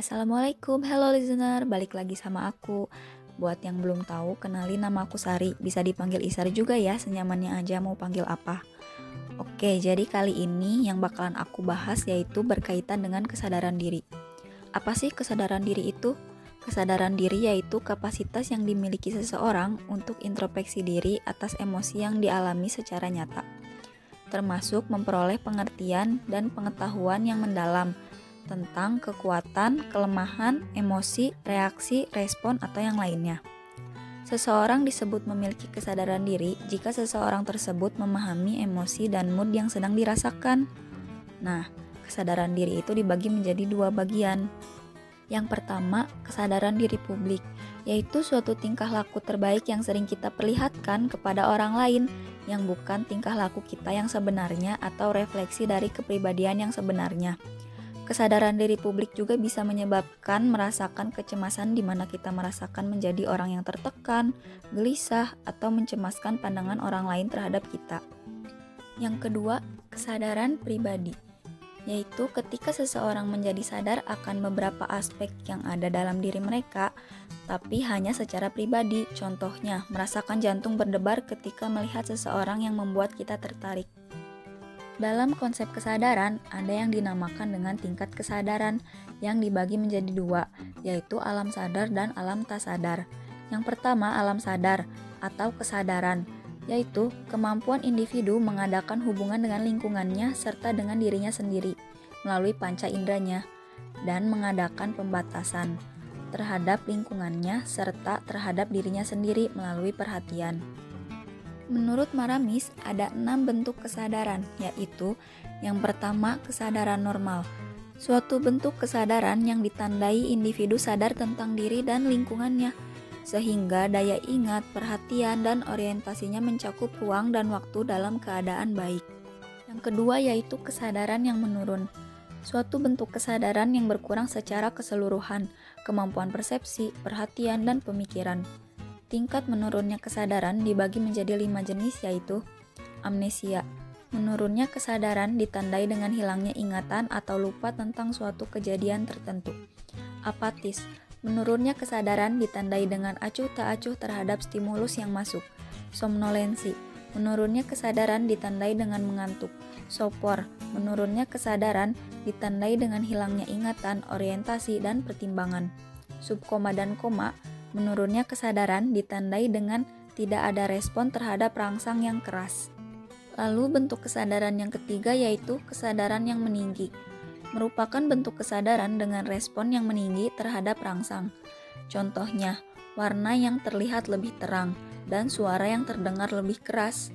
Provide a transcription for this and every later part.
Assalamualaikum, hello listener, balik lagi sama aku. Buat yang belum tahu, kenali nama aku Sari, bisa dipanggil Isar juga ya, senyamannya aja mau panggil apa. Oke, jadi kali ini yang bakalan aku bahas yaitu berkaitan dengan kesadaran diri. Apa sih kesadaran diri itu? Kesadaran diri yaitu kapasitas yang dimiliki seseorang untuk introspeksi diri atas emosi yang dialami secara nyata, termasuk memperoleh pengertian dan pengetahuan yang mendalam tentang kekuatan, kelemahan, emosi, reaksi, respon, atau yang lainnya. Seseorang disebut memiliki kesadaran diri jika seseorang tersebut memahami emosi dan mood yang sedang dirasakan. Nah, kesadaran diri itu dibagi menjadi dua bagian. Yang pertama, kesadaran diri publik, yaitu suatu tingkah laku terbaik yang sering kita perlihatkan kepada orang lain, yang bukan tingkah laku kita yang sebenarnya atau refleksi dari kepribadian yang sebenarnya. Kesadaran diri publik juga bisa menyebabkan merasakan kecemasan di mana kita merasakan menjadi orang yang tertekan, gelisah, atau mencemaskan pandangan orang lain terhadap kita. Yang kedua, kesadaran pribadi, yaitu ketika seseorang menjadi sadar akan beberapa aspek yang ada dalam diri mereka, tapi hanya secara pribadi. Contohnya, merasakan jantung berdebar ketika melihat seseorang yang membuat kita tertarik. Dalam konsep kesadaran, ada yang dinamakan dengan tingkat kesadaran yang dibagi menjadi dua, yaitu alam sadar dan alam tak sadar. Yang pertama, alam sadar atau kesadaran, yaitu kemampuan individu mengadakan hubungan dengan lingkungannya serta dengan dirinya sendiri melalui panca inderanya dan mengadakan pembatasan terhadap lingkungannya serta terhadap dirinya sendiri melalui perhatian. Menurut Maramis, ada enam bentuk kesadaran, yaitu yang pertama, kesadaran normal. Suatu bentuk kesadaran yang ditandai individu sadar tentang diri dan lingkungannya, sehingga daya ingat, perhatian, dan orientasinya mencakup ruang dan waktu dalam keadaan baik. Yang kedua yaitu kesadaran yang menurun. Suatu bentuk kesadaran yang berkurang secara keseluruhan, kemampuan persepsi, perhatian, dan pemikiran. Tingkat menurunnya kesadaran dibagi menjadi lima jenis yaitu amnesia. Menurunnya kesadaran ditandai dengan hilangnya ingatan atau lupa tentang suatu kejadian tertentu. Apatis. Menurunnya kesadaran ditandai dengan acuh tak acuh terhadap stimulus yang masuk. Somnolensi. Menurunnya kesadaran ditandai dengan mengantuk. Sopor. Menurunnya kesadaran ditandai dengan hilangnya ingatan, orientasi, dan pertimbangan. Subkoma dan koma Menurunnya kesadaran ditandai dengan tidak ada respon terhadap rangsang yang keras. Lalu bentuk kesadaran yang ketiga yaitu kesadaran yang meninggi. Merupakan bentuk kesadaran dengan respon yang meninggi terhadap rangsang. Contohnya, warna yang terlihat lebih terang dan suara yang terdengar lebih keras.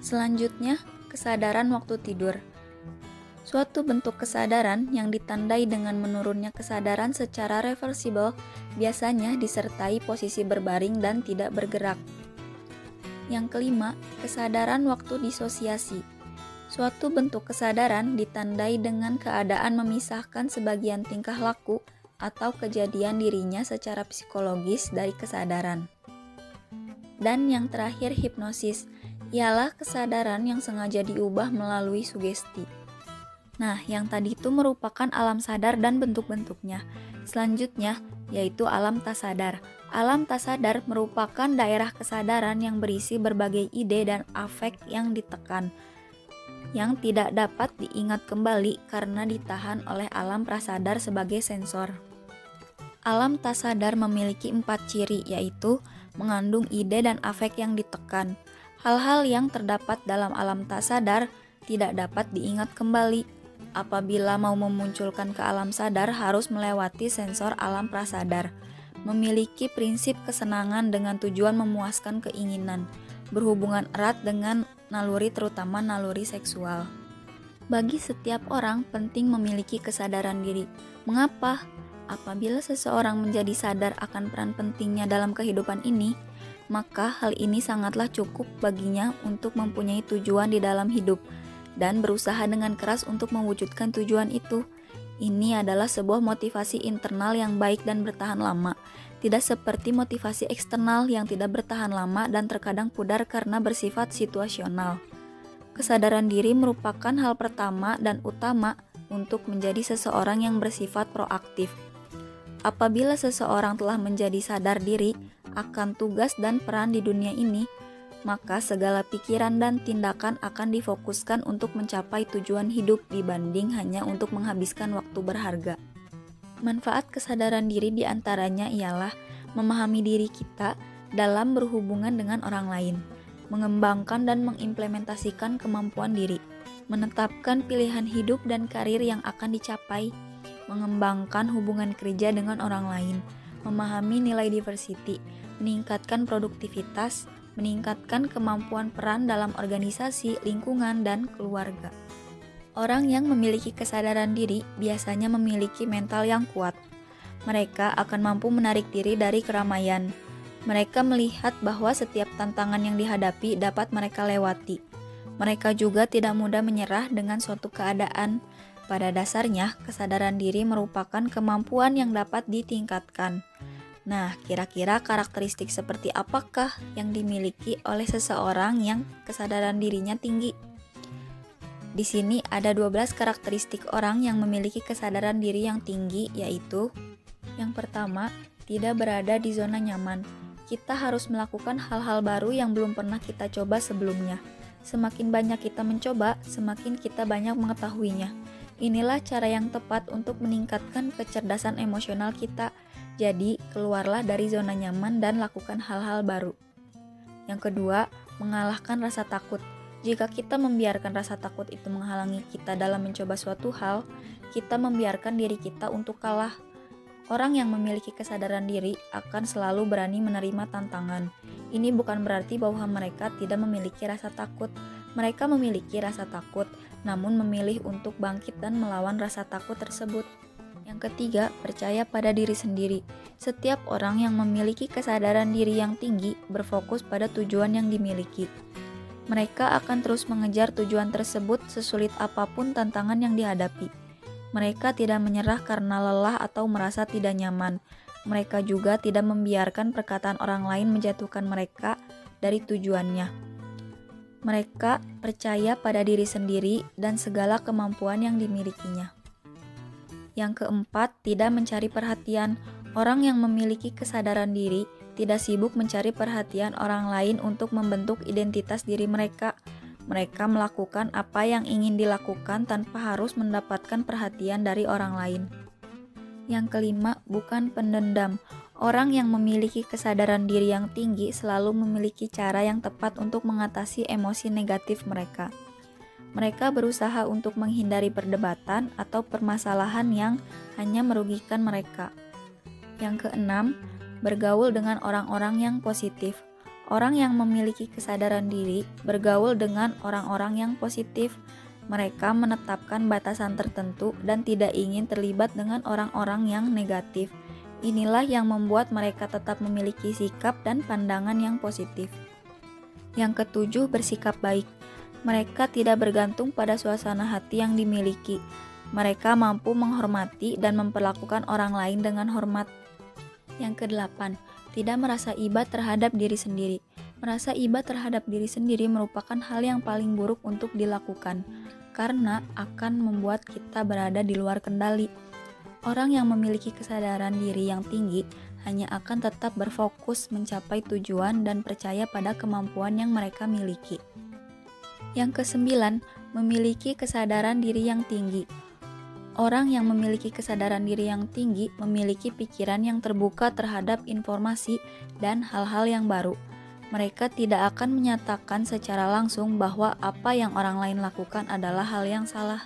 Selanjutnya, kesadaran waktu tidur. Suatu bentuk kesadaran yang ditandai dengan menurunnya kesadaran secara reversibel biasanya disertai posisi berbaring dan tidak bergerak. Yang kelima, kesadaran waktu disosiasi. Suatu bentuk kesadaran ditandai dengan keadaan memisahkan sebagian tingkah laku atau kejadian dirinya secara psikologis dari kesadaran. Dan yang terakhir, hipnosis ialah kesadaran yang sengaja diubah melalui sugesti. Nah, yang tadi itu merupakan alam sadar dan bentuk-bentuknya. Selanjutnya, yaitu alam tak sadar. Alam tak sadar merupakan daerah kesadaran yang berisi berbagai ide dan afek yang ditekan, yang tidak dapat diingat kembali karena ditahan oleh alam prasadar sebagai sensor. Alam tak sadar memiliki empat ciri, yaitu mengandung ide dan afek yang ditekan. Hal-hal yang terdapat dalam alam tak sadar tidak dapat diingat kembali apabila mau memunculkan ke alam sadar harus melewati sensor alam prasadar, memiliki prinsip kesenangan dengan tujuan memuaskan keinginan, berhubungan erat dengan naluri terutama naluri seksual. Bagi setiap orang penting memiliki kesadaran diri. Mengapa? Apabila seseorang menjadi sadar akan peran pentingnya dalam kehidupan ini, maka hal ini sangatlah cukup baginya untuk mempunyai tujuan di dalam hidup dan berusaha dengan keras untuk mewujudkan tujuan itu. Ini adalah sebuah motivasi internal yang baik dan bertahan lama, tidak seperti motivasi eksternal yang tidak bertahan lama dan terkadang pudar karena bersifat situasional. Kesadaran diri merupakan hal pertama dan utama untuk menjadi seseorang yang bersifat proaktif. Apabila seseorang telah menjadi sadar diri akan tugas dan peran di dunia ini, maka segala pikiran dan tindakan akan difokuskan untuk mencapai tujuan hidup dibanding hanya untuk menghabiskan waktu berharga. Manfaat kesadaran diri di antaranya ialah memahami diri kita dalam berhubungan dengan orang lain, mengembangkan dan mengimplementasikan kemampuan diri, menetapkan pilihan hidup dan karir yang akan dicapai, mengembangkan hubungan kerja dengan orang lain, memahami nilai diversity, meningkatkan produktivitas, meningkatkan kemampuan peran dalam organisasi, lingkungan, dan keluarga. Orang yang memiliki kesadaran diri biasanya memiliki mental yang kuat. Mereka akan mampu menarik diri dari keramaian. Mereka melihat bahwa setiap tantangan yang dihadapi dapat mereka lewati. Mereka juga tidak mudah menyerah dengan suatu keadaan. Pada dasarnya, kesadaran diri merupakan kemampuan yang dapat ditingkatkan. Nah, kira-kira karakteristik seperti apakah yang dimiliki oleh seseorang yang kesadaran dirinya tinggi? Di sini ada 12 karakteristik orang yang memiliki kesadaran diri yang tinggi, yaitu yang pertama, tidak berada di zona nyaman. Kita harus melakukan hal-hal baru yang belum pernah kita coba sebelumnya. Semakin banyak kita mencoba, semakin kita banyak mengetahuinya. Inilah cara yang tepat untuk meningkatkan kecerdasan emosional kita jadi, keluarlah dari zona nyaman dan lakukan hal-hal baru. Yang kedua, mengalahkan rasa takut. Jika kita membiarkan rasa takut itu menghalangi kita dalam mencoba suatu hal, kita membiarkan diri kita untuk kalah. Orang yang memiliki kesadaran diri akan selalu berani menerima tantangan. Ini bukan berarti bahwa mereka tidak memiliki rasa takut. Mereka memiliki rasa takut, namun memilih untuk bangkit dan melawan rasa takut tersebut. Yang ketiga, percaya pada diri sendiri. Setiap orang yang memiliki kesadaran diri yang tinggi berfokus pada tujuan yang dimiliki. Mereka akan terus mengejar tujuan tersebut sesulit apa pun tantangan yang dihadapi. Mereka tidak menyerah karena lelah atau merasa tidak nyaman. Mereka juga tidak membiarkan perkataan orang lain menjatuhkan mereka dari tujuannya. Mereka percaya pada diri sendiri dan segala kemampuan yang dimilikinya. Yang keempat, tidak mencari perhatian. Orang yang memiliki kesadaran diri tidak sibuk mencari perhatian orang lain untuk membentuk identitas diri mereka. Mereka melakukan apa yang ingin dilakukan tanpa harus mendapatkan perhatian dari orang lain. Yang kelima, bukan pendendam. Orang yang memiliki kesadaran diri yang tinggi selalu memiliki cara yang tepat untuk mengatasi emosi negatif mereka. Mereka berusaha untuk menghindari perdebatan atau permasalahan yang hanya merugikan mereka. Yang keenam, bergaul dengan orang-orang yang positif. Orang yang memiliki kesadaran diri bergaul dengan orang-orang yang positif. Mereka menetapkan batasan tertentu dan tidak ingin terlibat dengan orang-orang yang negatif. Inilah yang membuat mereka tetap memiliki sikap dan pandangan yang positif. Yang ketujuh, bersikap baik. Mereka tidak bergantung pada suasana hati yang dimiliki. Mereka mampu menghormati dan memperlakukan orang lain dengan hormat. Yang kedelapan, tidak merasa iba terhadap diri sendiri. Merasa iba terhadap diri sendiri merupakan hal yang paling buruk untuk dilakukan, karena akan membuat kita berada di luar kendali. Orang yang memiliki kesadaran diri yang tinggi hanya akan tetap berfokus mencapai tujuan dan percaya pada kemampuan yang mereka miliki. Yang kesembilan, memiliki kesadaran diri yang tinggi. Orang yang memiliki kesadaran diri yang tinggi memiliki pikiran yang terbuka terhadap informasi dan hal-hal yang baru. Mereka tidak akan menyatakan secara langsung bahwa apa yang orang lain lakukan adalah hal yang salah.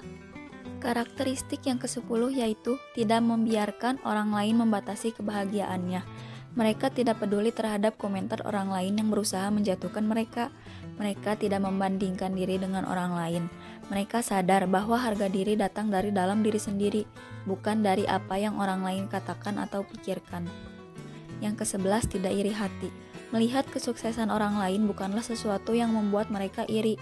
Karakteristik yang ke-10 yaitu tidak membiarkan orang lain membatasi kebahagiaannya. Mereka tidak peduli terhadap komentar orang lain yang berusaha menjatuhkan mereka. Mereka tidak membandingkan diri dengan orang lain. Mereka sadar bahwa harga diri datang dari dalam diri sendiri, bukan dari apa yang orang lain katakan atau pikirkan. Yang kesebelas tidak iri hati. Melihat kesuksesan orang lain bukanlah sesuatu yang membuat mereka iri.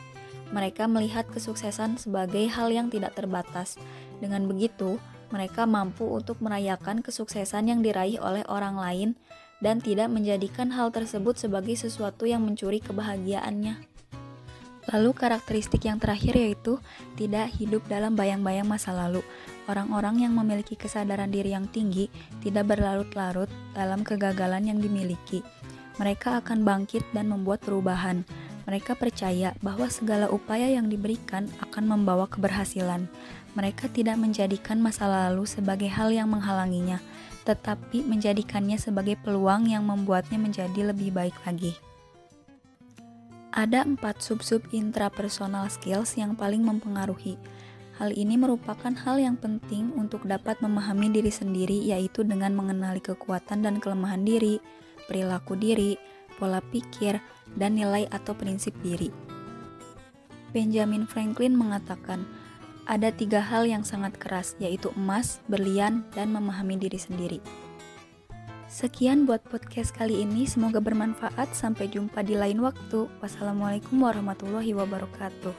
Mereka melihat kesuksesan sebagai hal yang tidak terbatas. Dengan begitu, mereka mampu untuk merayakan kesuksesan yang diraih oleh orang lain dan tidak menjadikan hal tersebut sebagai sesuatu yang mencuri kebahagiaannya. Lalu karakteristik yang terakhir yaitu tidak hidup dalam bayang-bayang masa lalu. Orang-orang yang memiliki kesadaran diri yang tinggi tidak berlarut-larut dalam kegagalan yang dimiliki. Mereka akan bangkit dan membuat perubahan. Mereka percaya bahwa segala upaya yang diberikan akan membawa keberhasilan. Mereka tidak menjadikan masa lalu sebagai hal yang menghalanginya, tetapi menjadikannya sebagai peluang yang membuatnya menjadi lebih baik lagi. Ada empat sub-sub intrapersonal skills yang paling mempengaruhi. Hal ini merupakan hal yang penting untuk dapat memahami diri sendiri, yaitu dengan mengenali kekuatan dan kelemahan diri, perilaku diri, pola pikir, dan nilai atau prinsip diri. Benjamin Franklin mengatakan, ada tiga hal yang sangat keras, yaitu emas, berlian, dan memahami diri sendiri. Sekian buat podcast kali ini, semoga bermanfaat. Sampai jumpa di lain waktu. Wassalamualaikum warahmatullahi wabarakatuh.